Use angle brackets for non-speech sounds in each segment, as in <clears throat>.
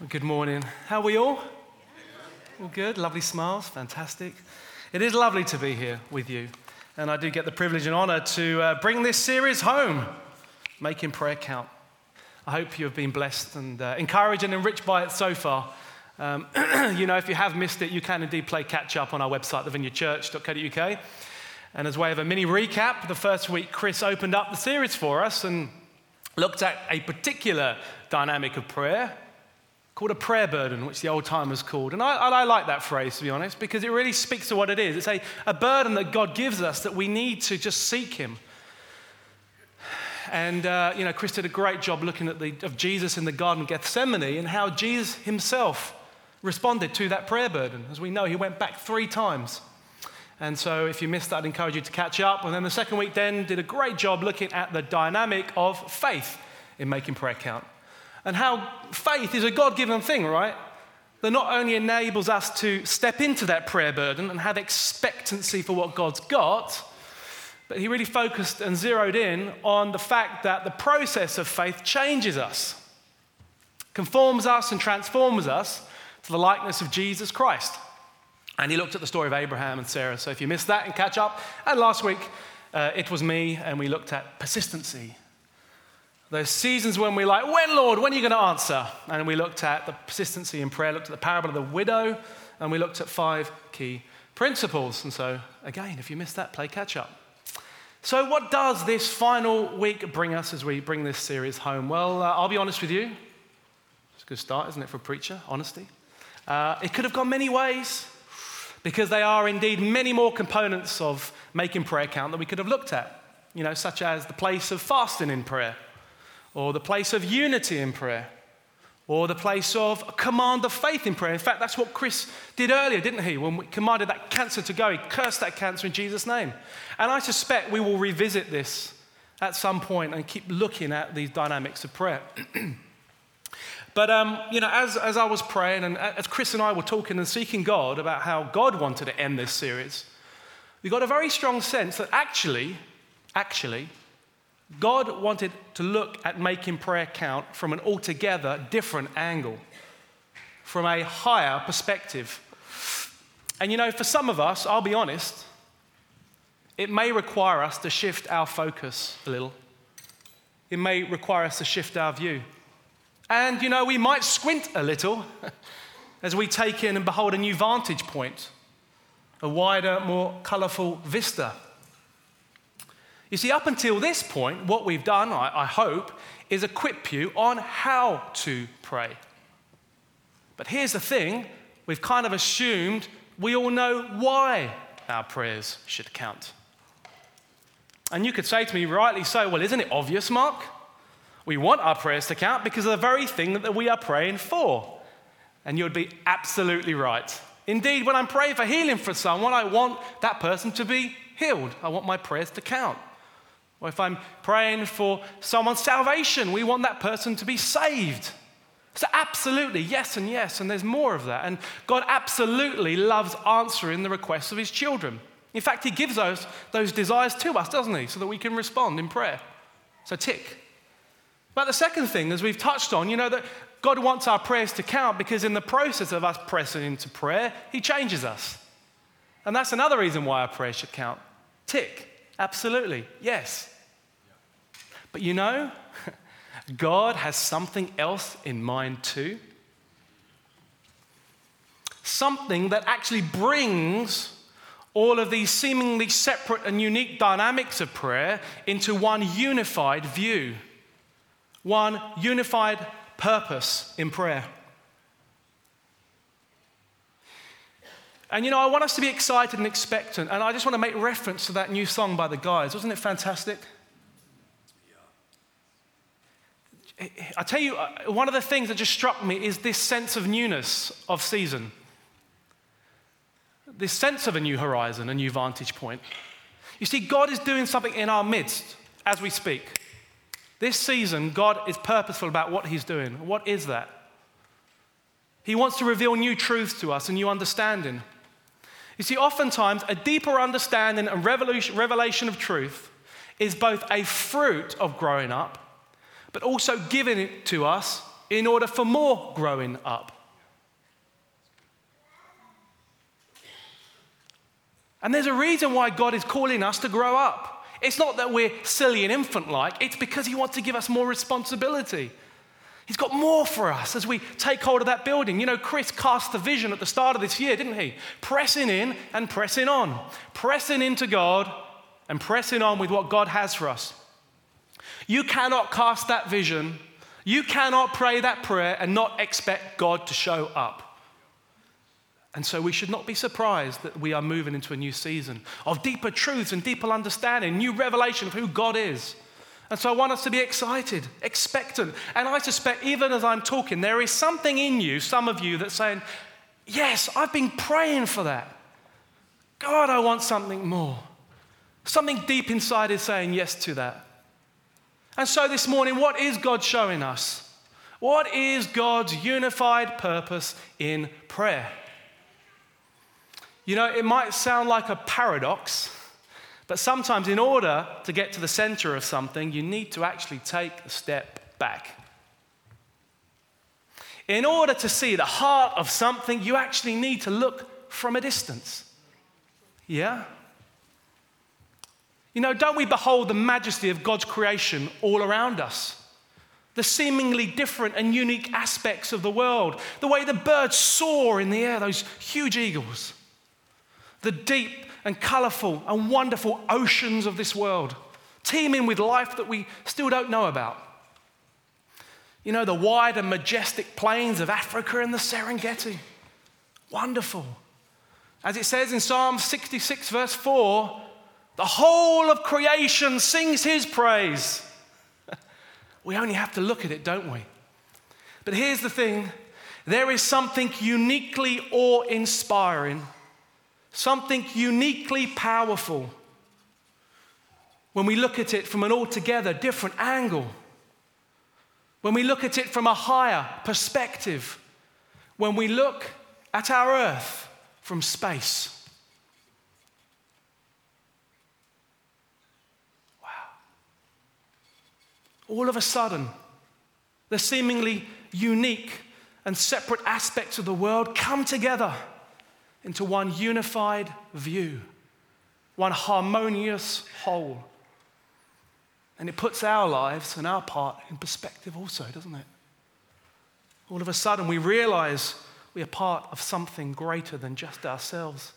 Well, Good morning. How are we all? All good? Lovely smiles? Fantastic. It is lovely to be here with you. And I do get the privilege and honor to uh, bring this series home, Making Prayer Count. I hope you have been blessed and uh, encouraged and enriched by it so far. Um, <clears throat> you know, if you have missed it, you can indeed play catch up on our website, thevineyardchurch.co.uk. And as way of a mini recap, the first week Chris opened up the series for us and looked at a particular dynamic of prayer called a prayer burden, which the old timers called. And I, I, like that phrase, to be honest, because it really speaks to what it is. It's a, a burden that God gives us that we need to just seek Him. And, uh, you know, Chris did a great job looking at the, of Jesus in the Garden of Gethsemane and how Jesus himself responded to that prayer burden. As we know, he went back three times. And so, if you missed that, I'd encourage you to catch up. And then the second week, then did a great job looking at the dynamic of faith in making prayer count and how faith is a God given thing, right? That not only enables us to step into that prayer burden and have expectancy for what God's got, but he really focused and zeroed in on the fact that the process of faith changes us, conforms us, and transforms us to the likeness of Jesus Christ. And he looked at the story of Abraham and Sarah. So if you missed that and catch up, and last week uh, it was me, and we looked at persistency those seasons when we're like, when, Lord, when are you going to answer? And we looked at the persistency in prayer, looked at the parable of the widow, and we looked at five key principles. And so, again, if you missed that, play catch up. So, what does this final week bring us as we bring this series home? Well, uh, I'll be honest with you. It's a good start, isn't it, for a preacher? Honesty. Uh, it could have gone many ways because there are indeed many more components of making prayer count that we could have looked at, you know, such as the place of fasting in prayer or the place of unity in prayer, or the place of command of faith in prayer. In fact, that's what Chris did earlier, didn't he? When we commanded that cancer to go, he cursed that cancer in Jesus' name. And I suspect we will revisit this at some point and keep looking at these dynamics of prayer. <clears throat> but, um, you know, as, as I was praying and as Chris and I were talking and seeking God about how God wanted to end this series, we got a very strong sense that actually, actually, God wanted to look at making prayer count from an altogether different angle, from a higher perspective. And you know, for some of us, I'll be honest, it may require us to shift our focus a little. It may require us to shift our view. And you know, we might squint a little <laughs> as we take in and behold a new vantage point, a wider, more colorful vista you see, up until this point, what we've done, I, I, hope, is equip you on how to pray. But here's the thing we've kind of assumed we all know why our prayers should count. And you could say to me, rightly so, well, isn't it obvious, Mark? We want our prayers to count because of the very thing that we are praying for. And you'd be absolutely right. Indeed, when I'm praying for healing for someone, I want that person to be healed. I want my prayers to count. Or if I'm praying for someone's salvation, we want that person to be saved. So, absolutely, yes and yes, and there's more of that. And God absolutely loves answering the requests of His children. In fact, He gives those, those desires to us, doesn't He, so that we can respond in prayer. So, tick. But the second thing, as we've touched on, you know that God wants our prayers to count because in the process of us pressing into prayer, He changes us. And that's another reason why our prayers should count. Tick. Absolutely, yes. But you know, <laughs> God has something else in mind too. Something that actually brings all of these seemingly separate and unique dynamics of prayer into one unified view, one unified purpose in prayer. And you know, I want us to be excited and expectant. And I just want to make reference to that new song by the guys. Wasn't it fantastic? I tell you, uh, one of the things that just struck me is this sense of newness of season. This sense of a new horizon, a new vantage point. You see, God is doing something in our midst as we speak. This season, God is purposeful about what He's doing. What is that? He wants to reveal new truths to us, a new understanding. You see, oftentimes, a deeper understanding and revelation of truth is both a fruit of growing up, but also given it to us in order for more growing up. And there's a reason why God is calling us to grow up. It's not that we're silly and infant like, it's because He wants to give us more responsibility. He's got more for us as we take hold of that building. You know, Chris cast the vision at the start of this year, didn't he? Pressing in and pressing on, pressing into God and pressing on with what God has for us. You cannot cast that vision, you cannot pray that prayer and not expect God to show up. And so we should not be surprised that we are moving into a new season of deeper truths and deeper understanding, new revelation of who God is. And so I want us to be excited, expectant. And I suspect, even as I'm talking, there is something in you, some of you, that's saying, Yes, I've been praying for that. God, I want something more. Something deep inside is saying yes to that. And so this morning, what is God showing us? What is God's unified purpose in prayer? You know, it might sound like a paradox. But sometimes, in order to get to the center of something, you need to actually take a step back. In order to see the heart of something, you actually need to look from a distance. Yeah? You know, don't we behold the majesty of God's creation all around us? The seemingly different and unique aspects of the world, the way the birds soar in the air, those huge eagles, the deep and colorful and wonderful oceans of this world, teeming with life that we still don't know about. You know, the wide and majestic plains of Africa and the Serengeti. Wonderful. As it says in Psalm 66, verse 4, the whole of creation sings his praise. <laughs> we only have to look at it, don't we? But here's the thing there is something uniquely awe inspiring something uniquely powerful when we look at it from an altogether different angle, when we look at it from a higher perspective, when we look at our earth from space. Wow. All of a sudden, the seemingly unique and separate aspects of the world come together into one unified view, one harmonious whole. And it puts our lives and our part in perspective also, doesn't it? All of a sudden, we realize we are part of something greater than just ourselves,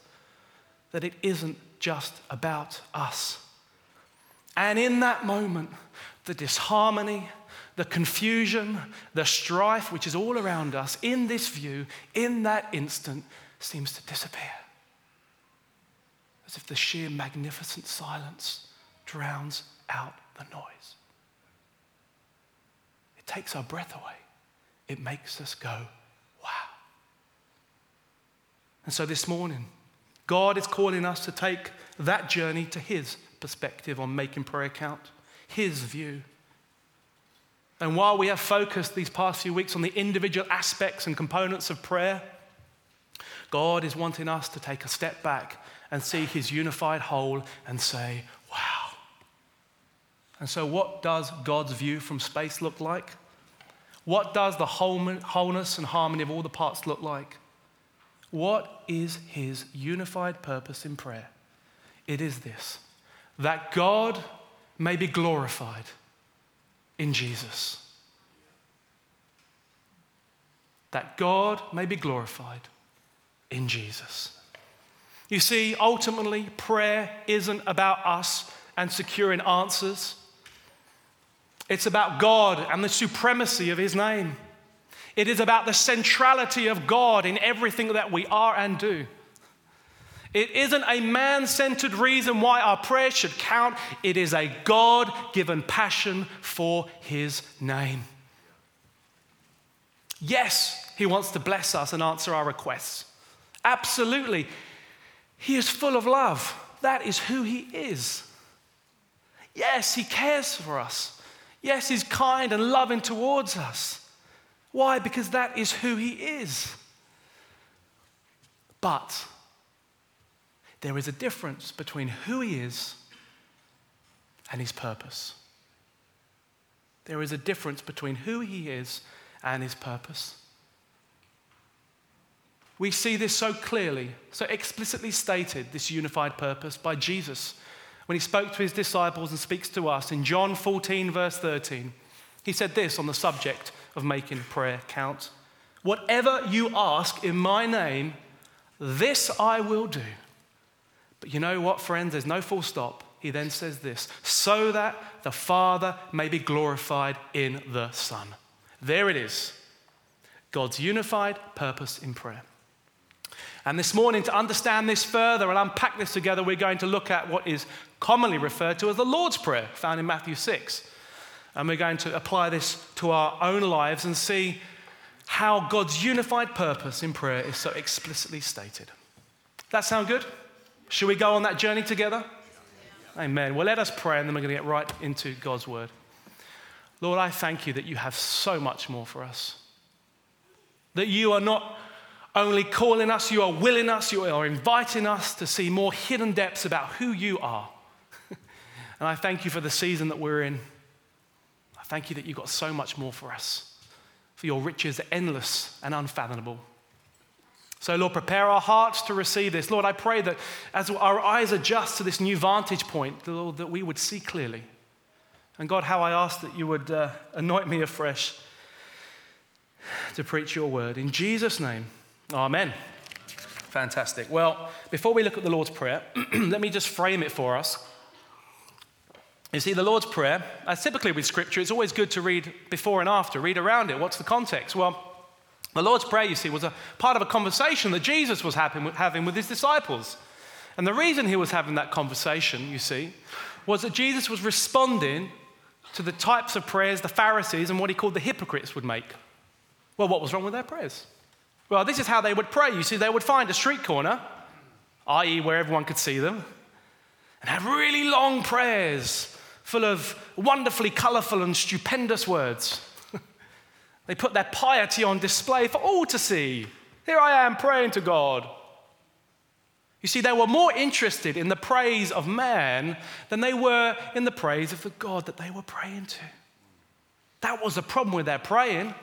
that it isn't just about us. And in that moment, the disharmony, the confusion, the strife, which is all around us, in this view, in that instant, seems to disappear. As if the sheer magnificent silence drowns out the noise. It takes our breath away, it makes us go, wow. And so this morning, God is calling us to take that journey to His perspective on making prayer count, His view. And while we have focused these past few weeks on the individual aspects and components of prayer, God is wanting us to take a step back and see his unified whole and say, wow. And so, what does God's view from space look like? What does the wholeness and harmony of all the parts look like? What is his unified purpose in prayer? It is this that God may be glorified in Jesus. That God may be glorified in Jesus. You see, ultimately, prayer isn't about us and securing answers. It's about God and the supremacy of His name. It is about the centrality of God in everything that we are and do. It isn't a man centered reason why our prayer should count, it is a God given passion for His name. Yes, He wants to bless us and answer our requests. Absolutely. He is full of love. That is who He is. Yes, He cares for us. Yes, He's kind and loving towards us. Why? Because that is who He is. But there is a difference between who He is and His purpose. There is a difference between who He is and his purpose. We see this so clearly, so explicitly stated, this unified purpose by Jesus when he spoke to his disciples and speaks to us in John 14, verse 13. He said this on the subject of making prayer count Whatever you ask in my name, this I will do. But you know what, friends? There's no full stop. He then says this so that the Father may be glorified in the Son. There it is God's unified purpose in prayer. And this morning, to understand this further and unpack this together, we're going to look at what is commonly referred to as the Lord's Prayer, found in Matthew 6. And we're going to apply this to our own lives and see how God's unified purpose in prayer is so explicitly stated. That sound good? Should we go on that journey together? Amen. Well, let us pray and then we're going to get right into God's word. Lord, I thank you that you have so much more for us. That you are not only calling us, you are willing us, you are inviting us to see more hidden depths about who you are. <laughs> and I thank you for the season that we're in. I thank you that you've got so much more for us, for your riches are endless and unfathomable. So, Lord, prepare our hearts to receive this. Lord, I pray that as our eyes adjust to this new vantage point, Lord, that we would see clearly. And God, how I ask that you would uh, anoint me afresh to preach your word. In Jesus' name, amen. Fantastic. Well, before we look at the Lord's Prayer, <clears throat> let me just frame it for us. You see, the Lord's Prayer, as typically with Scripture, it's always good to read before and after, read around it. What's the context? Well, the Lord's Prayer, you see, was a part of a conversation that Jesus was having with his disciples. And the reason he was having that conversation, you see, was that Jesus was responding to the types of prayers the Pharisees and what he called the hypocrites would make. Well, what was wrong with their prayers? Well, this is how they would pray. You see, they would find a street corner, i.e., where everyone could see them, and have really long prayers full of wonderfully colorful and stupendous words. <laughs> They put their piety on display for all to see. Here I am praying to God. You see, they were more interested in the praise of man than they were in the praise of the God that they were praying to. That was the problem with their praying.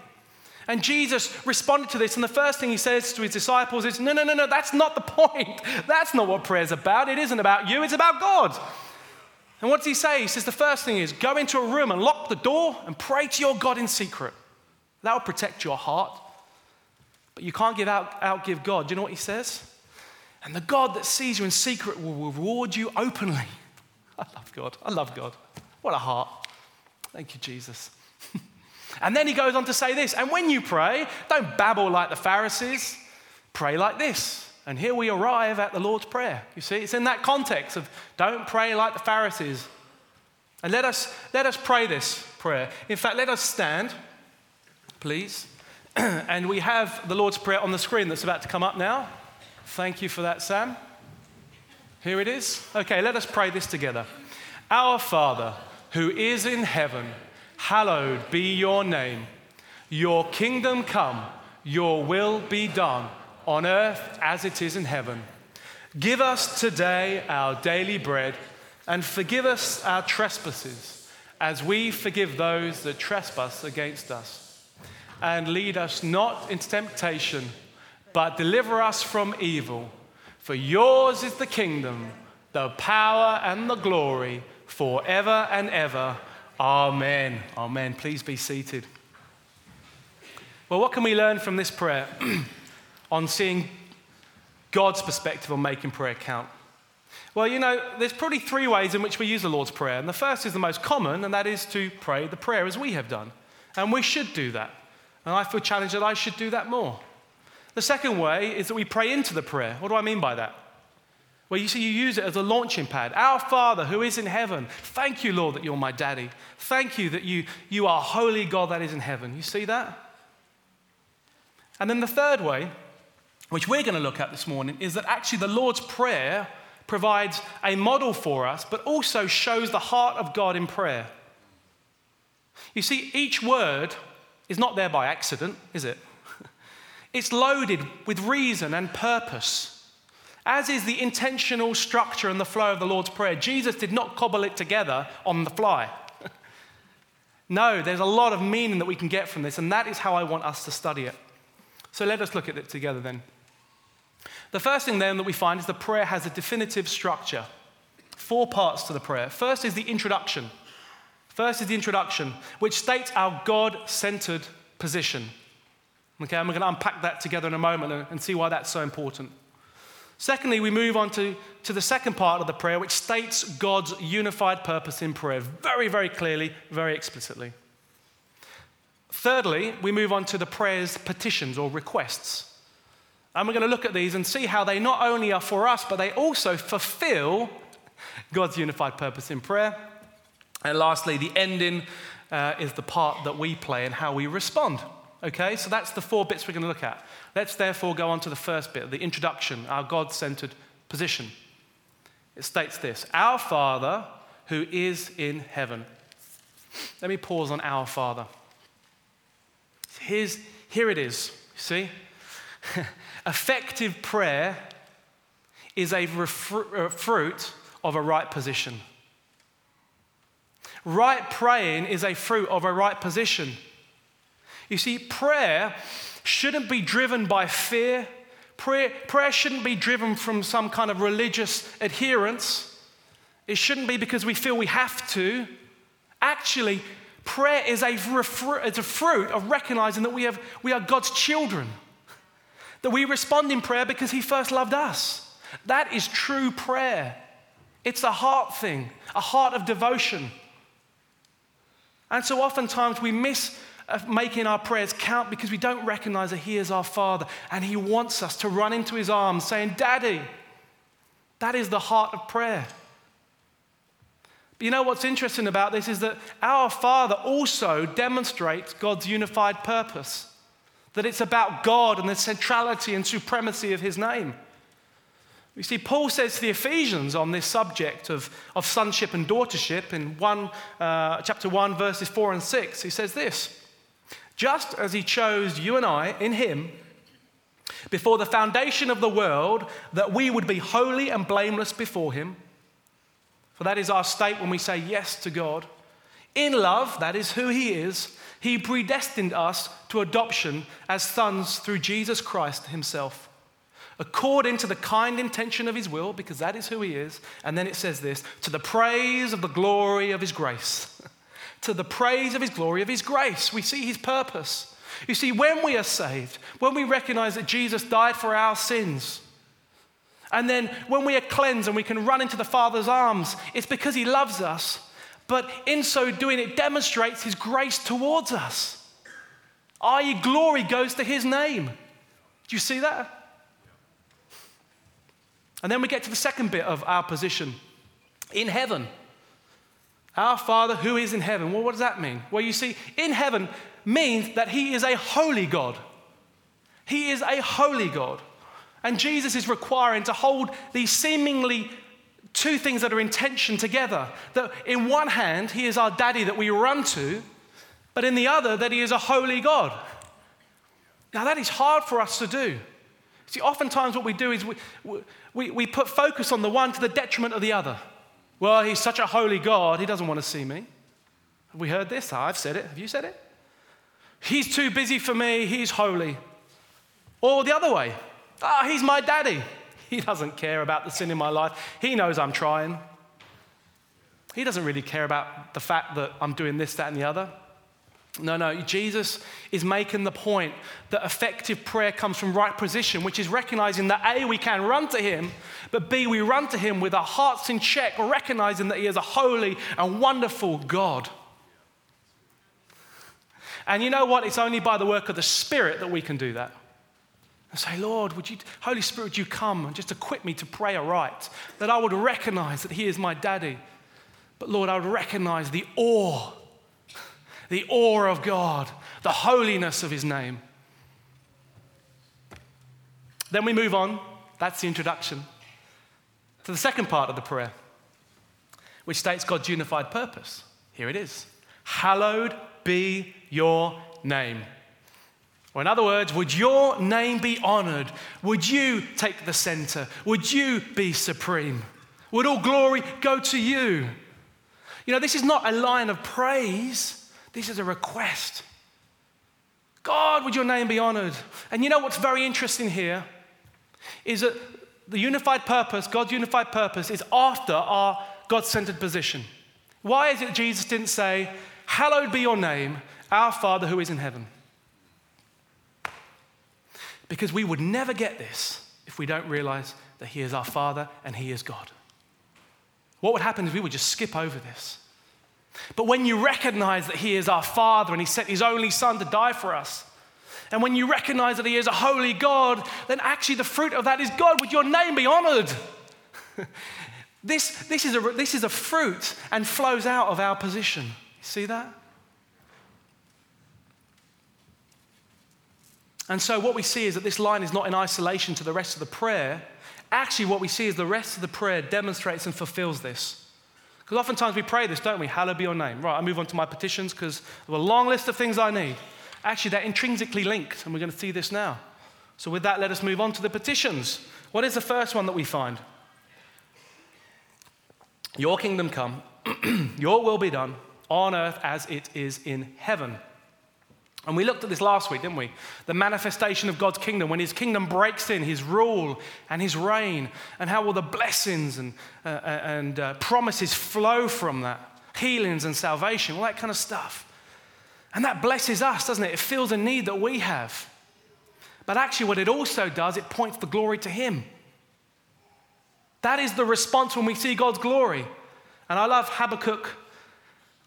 And Jesus responded to this, and the first thing he says to his disciples is, No, no, no, no, that's not the <laughs> point. That's not what prayer's about. It isn't about you, it's about God. And what does he say? He says, The first thing is go into a room and lock the door and pray to your God in secret. That will protect your heart. But you can't give out, outgive God. Do you know what he says? And the God that sees you in secret will reward you openly. <laughs> I love God. I love God. What a heart. Thank you, Jesus. And then he goes on to say this And when you pray, don't babble like the Pharisees, pray like this. And here we arrive at the Lord's Prayer. You see, it's in that context of don't pray like the Pharisees. And let us, let us pray this prayer. In fact, let us stand please. <clears throat> and we have the Lord's Prayer on the screen that's about to come up now. Thank you for that, Sam. Here it is. Okay, let us pray this together. Our Father, who is in heaven, hallowed be your name. Your kingdom come, your will be done on earth as it is in heaven. Give us today our daily bread and forgive us our trespasses as we forgive those that trespass against us and lead us not into temptation, but deliver us from evil. For yours is the kingdom, the power, and the glory forever and ever. Amen. Amen. Please be seated. Well, what can we learn from this prayer <clears throat> on seeing God's perspective on making prayer count? Well, you know, there's probably three ways in which we use the Lord's Prayer. And the first is the most common, and that is to pray the prayer as we have done. And we should do that. And I feel challenged that I should do that more. The second way is that we pray into the prayer. What do I mean by that? Well, you see, you use it as a launching pad. Our Father who is in heaven, thank you, Lord, that you're my daddy. Thank you that you, you are holy God that is in heaven. You see that? And then the third way, which we're going to look at this morning, is that actually the Lord's Prayer provides a model for us, but also shows the heart of God in prayer. You see, each word is not there by accident, is it? <laughs> It's loaded with reason and purpose, as is the intentional structure and the flow of the Lord's Prayer. Jesus did not cobble it together on the fly. <laughs> No, there's a lot of meaning that we can get from this, and that is how I want us to study it. So let us look at it together then. The first thing then that we find is the prayer has a definitive structure. Four parts to the prayer. First is the introduction. First is the introduction, which states our God centered position. Okay, and we're going to unpack that together in a moment and see why that's so important. Secondly, we move on to, to the second part of the prayer, which states God's unified purpose in prayer very, very clearly, very explicitly. Thirdly, we move on to the prayer's petitions or requests. And we're going to look at these and see how they not only are for us, but they also fulfill God's unified purpose in prayer. And lastly, the ending uh, is the part that we play and how we respond. Okay, so that's the four bits we're going to look at. Let's therefore go on to the first bit, the introduction, our God centered position. It states this Our Father who is in heaven. Let me pause on our Father. Here's, here it is. See? <laughs> Effective prayer is a refru- uh, fruit of a right position. Right praying is a fruit of a right position. You see, prayer shouldn't be driven by fear. Prayer, prayer shouldn't be driven from some kind of religious adherence. It shouldn't be because we feel we have to. Actually, prayer is a, it's a fruit of recognizing that we, have, we are God's children, that we respond in prayer because He first loved us. That is true prayer. It's a heart thing, a heart of devotion. And so oftentimes we miss making our prayers count because we don't recognize that He is our Father and He wants us to run into His arms saying, Daddy. That is the heart of prayer. But you know what's interesting about this is that our Father also demonstrates God's unified purpose, that it's about God and the centrality and supremacy of His name. You see, Paul says to the Ephesians on this subject of, of sonship and daughtership in one, uh, chapter 1, verses 4 and 6, he says this just as he chose you and I in him before the foundation of the world, that we would be holy and blameless before him. For that is our state when we say yes to God. In love, that is who he is, he predestined us to adoption as sons through Jesus Christ himself, according to the kind intention of his will, because that is who he is. And then it says this to the praise of the glory of his grace. <laughs> to the praise of his glory, of his grace. We see his purpose. You see, when we are saved, when we recognize that Jesus died for our sins, and then when we are cleansed and we can run into the Father's arms, it's because he loves us. But in so doing, it demonstrates his grace towards us. i.e., glory goes to his name. Do you see that? And then we get to the second bit of our position in heaven. Our Father who is in heaven. Well, what does that mean? Well, you see, in heaven means that He is a holy God. He is a holy God. And Jesus is requiring to hold these seemingly two things that are in tension together. That in one hand, He is our daddy that we run to, but in the other, that He is a holy God. Now, that is hard for us to do. See, oftentimes what we do is we, we, we put focus on the one to the detriment of the other. Well, he's such a holy God, he doesn't want to see me. Have we heard this? I've said it. Have you said it? He's too busy for me, he's holy. Or the other way, ah, oh, he's my daddy. <laughs> He doesn't care about the sin in my life. He knows I'm trying. He doesn't really care about the fact that I'm doing this, that, and the other. No, no, Jesus is making the point that effective prayer comes from right position, which is recognizing that A, we can run to Him, but B, we run to Him with our hearts in check, recognizing that He is a holy and wonderful God. And you know what? It's only by the work of the Spirit that we can do that. And say, Lord, would you, Holy Spirit, would you come and just equip me to pray aright? That I would recognize that He is my daddy. But Lord, I would recognize the awe the awe of God, the holiness of his name. Then we move on, that's the introduction, to the second part of the prayer, which states God's unified purpose. Here it is Hallowed be your name. Or, in other words, would your name be honored? Would you take the center? Would you be supreme? Would all glory go to you? You know, this is not a line of praise. This is a request. God, would your name be honored? And you know what's very interesting here is that the unified purpose, God's unified purpose, is after our God centered position. Why is it Jesus didn't say, Hallowed be your name, our Father who is in heaven? Because we would never get this if we don't realize that He is our Father and He is God. What would happen is we would just skip over this. But when you recognize that He is our Father and He sent His only Son to die for us, and when you recognize that He is a holy God, then actually the fruit of that is God, would your name be honored? <laughs> this, this, is a, this is a fruit and flows out of our position. See that? And so, what we see is that this line is not in isolation to the rest of the prayer. Actually, what we see is the rest of the prayer demonstrates and fulfills this. Because oftentimes we pray this, don't we? Hallowed be your name. Right, I move on to my petitions because I have a long list of things I need. Actually, they're intrinsically linked, and we're going to see this now. So, with that, let us move on to the petitions. What is the first one that we find? Your kingdom come, <clears throat> your will be done on earth as it is in heaven. And we looked at this last week, didn't we? The manifestation of God's kingdom, when his kingdom breaks in, his rule and his reign, and how all the blessings and, uh, uh, and uh, promises flow from that healings and salvation, all that kind of stuff. And that blesses us, doesn't it? It fills a need that we have. But actually, what it also does, it points the glory to him. That is the response when we see God's glory. And I love Habakkuk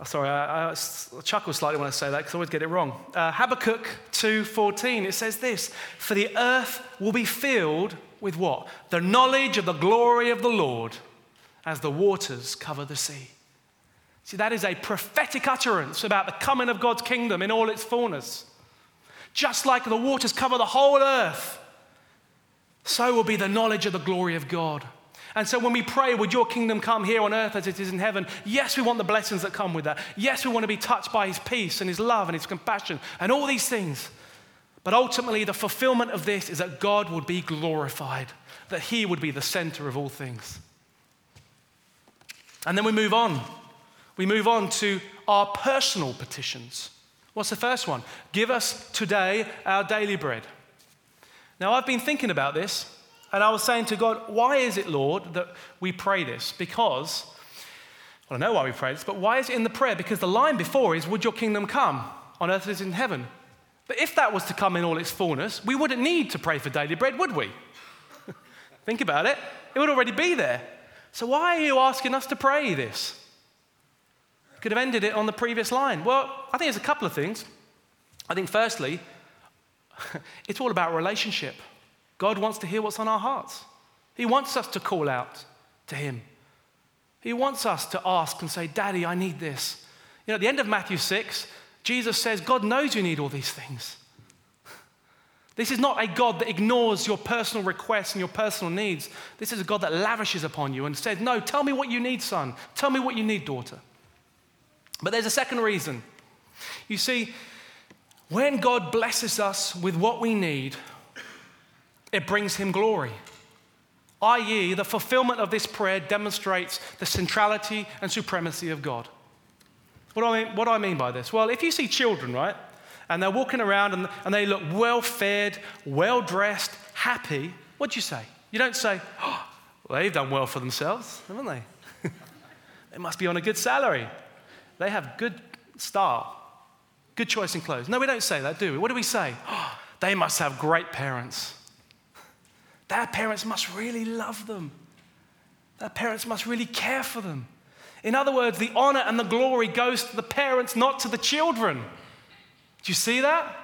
sorry, I, I, chuckle slightly when I say that because I always get it wrong. Uh, Habakkuk 2:14 it says this: "For the earth will be filled with what? The knowledge of the glory of the Lord, as the waters cover the sea." See, that is a prophetic utterance about the coming of God's kingdom in all its fullness. Just like the waters cover the whole earth, so will be the knowledge of the glory of God. And so when we pray, would your kingdom come here on earth as it is in heaven? Yes, we want the blessings that come with that. Yes, we want to be touched by his peace and his love and his compassion and all these things. But ultimately, the fulfillment of this is that God would be glorified, that he would be the center of all things. And then we move on. We move on to our personal petitions. What's the first one? Give us today our daily bread. Now, I've been thinking about this and I was saying to God, why is it, Lord, that we pray this? Because, well, I know why we pray this, but why is it in the prayer? Because the line before is, Would your kingdom come on earth as in heaven? But if that was to come in all its fullness, we wouldn't need to pray for daily bread, would we? <laughs> Think about it. It would already be there. So why are you asking us to pray this? Could have ended it on the previous line. Well, I think there's a couple of things. I think, firstly, <laughs> it's all about relationship. God wants to hear what's on our hearts. He wants us to call out to Him. He wants us to ask and say, Daddy, I need this. You know, at the end of Matthew 6, Jesus says, God knows you need all these things. <laughs> This is not a God that ignores your personal requests and your personal needs. This is a God that lavishes upon you and says, No, tell me what you need, son. Tell me what you need, daughter. But there's a second reason. You see, when God blesses us with what we need, it brings him glory. I.e., the fulfillment of this prayer demonstrates the centrality and supremacy of God. What do I mean, what do I mean by this? Well, if you see children, right, and they're walking around and, and they look well fed, well dressed, happy, what do you say? You don't say, oh, well, they've done well for themselves, haven't they? <laughs> they must be on a good salary. They have good style, good choice in clothes. No, we don't say that, do we? What do we say? Oh, they must have great parents. Their parents must really love them. Their parents must really care for them. In other words, the honor and the glory goes to the parents, not to the children. Do you see that?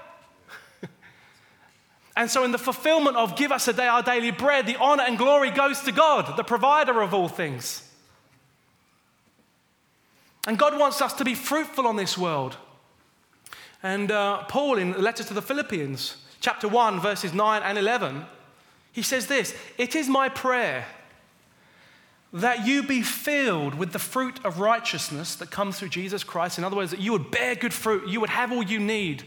<laughs> and so, in the fulfillment of give us a day our daily bread, the honor and glory goes to God, the provider of all things. And God wants us to be fruitful on this world. And uh, Paul, in the letter to the Philippians, chapter 1, verses 9 and 11, he says this It is my prayer that you be filled with the fruit of righteousness that comes through Jesus Christ. In other words, that you would bear good fruit, you would have all you need.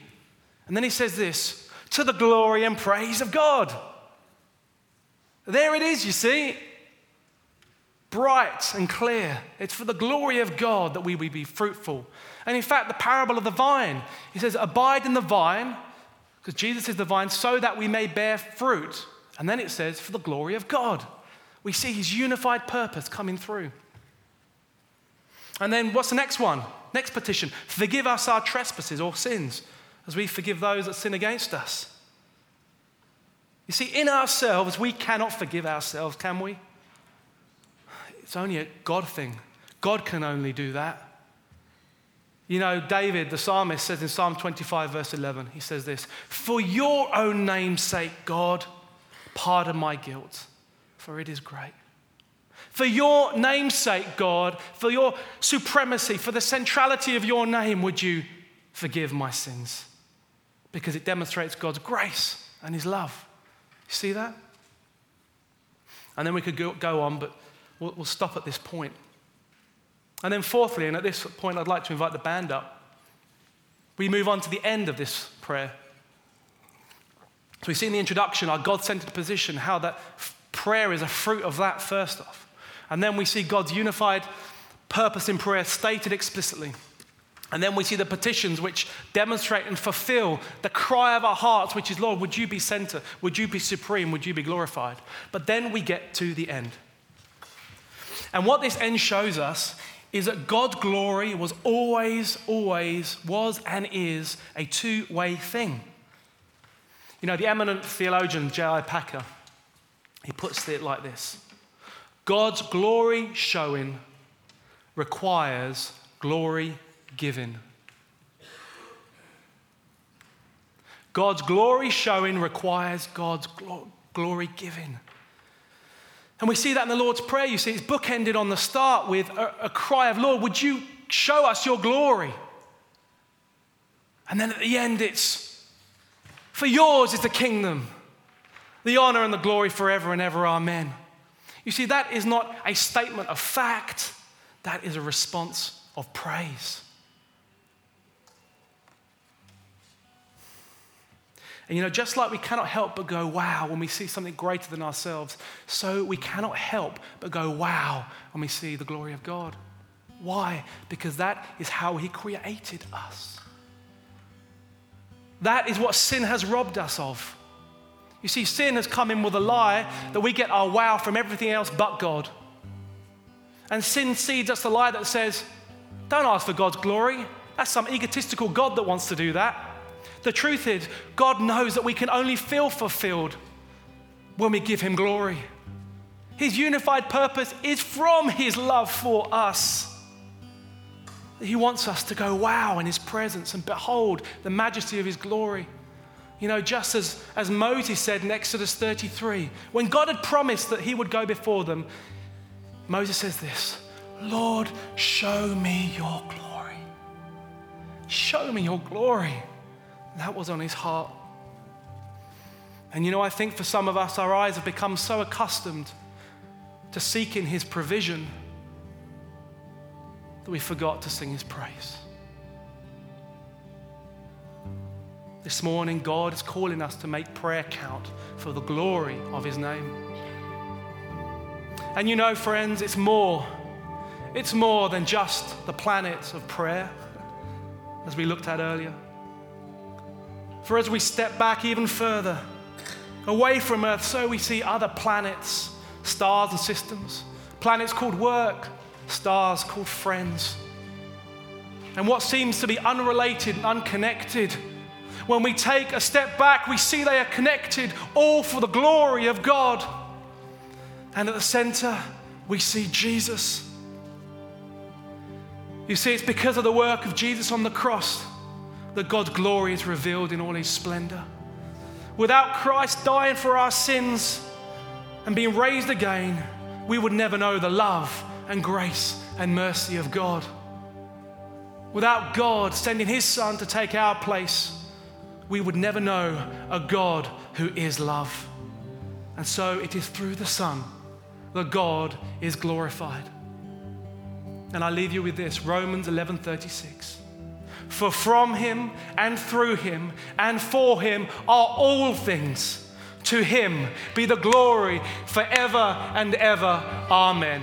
And then he says this to the glory and praise of God. There it is, you see. Bright and clear. It's for the glory of God that we will be fruitful And in fact, the parable of the vine, he says, Abide in the vine, because Jesus is the vine, so that we may bear fruit. And then it says, For the glory of God. We see his unified purpose coming through. And then what's the next one? Next petition Forgive us our trespasses or sins, as we forgive those that sin against us. You see, in ourselves, we cannot forgive ourselves, can we? It's only a God thing. God can only do that. You know, David, the psalmist, says in Psalm 25, verse 11, he says this For your own name's sake, God, pardon my guilt, for it is great. For your namesake, God, for your supremacy, for the centrality of your name, would you forgive my sins? Because it demonstrates God's grace and his love. You see that? And then we could go, on, but we'll, we'll stop at this point. And then, fourthly, and at this point, I'd like to invite the band up. We move on to the end of this prayer. So, we see in the introduction our God centered position, how that f- prayer is a fruit of that, first off. And then we see God's unified purpose in prayer stated explicitly. And then we see the petitions which demonstrate and fulfill the cry of our hearts, which is, Lord, would you be center? Would you be supreme? Would you be glorified? But then we get to the end. And what this end shows us is that God's glory was always, always, was and is a two way thing. You know, the eminent theologian J.I. Packer, he puts it like this God's glory showing requires glory giving. God's glory showing requires God's glo- glory giving. And we see that in the Lord's Prayer. You see, it's bookended on the start with a, a cry of, Lord, would you show us your glory? And then at the end, it's, for yours is the kingdom, the honor and the glory forever and ever. Amen. You see, that is not a statement of fact, that is a response of praise. And you know, just like we cannot help but go wow when we see something greater than ourselves, so we cannot help but go wow when we see the glory of God. Why? Because that is how He created us. That is what sin has robbed us of. You see, sin has come in with a lie that we get our wow from everything else but God. And sin seeds us the lie that says, don't ask for God's glory. That's some egotistical God that wants to do that. The truth is, God knows that we can only feel fulfilled when we give Him glory. His unified purpose is from His love for us. He wants us to go wow in His presence and behold the majesty of His glory. You know, just as, as Moses said in Exodus 33, when God had promised that He would go before them, Moses says this Lord, show me your glory. Show me your glory. That was on his heart. And you know, I think for some of us, our eyes have become so accustomed to seeking his provision that we forgot to sing his praise. This morning, God is calling us to make prayer count for the glory of his name. And you know, friends, it's more. It's more than just the planet of prayer, as we looked at earlier. For as we step back even further away from Earth, so we see other planets, stars, and systems. Planets called work, stars called friends. And what seems to be unrelated and unconnected, when we take a step back, we see they are connected, all for the glory of God. And at the center, we see Jesus. You see, it's because of the work of Jesus on the cross that God's glory is revealed in all his splendor. Without Christ dying for our sins and being raised again, we would never know the love and grace and mercy of God. Without God sending his Son to take our place, we would never know a God who is love. And so it is through the Son that God is glorified. And I leave you with this Romans 11:36. For from him and through him and for him are all things. To him be the glory forever and ever. Amen.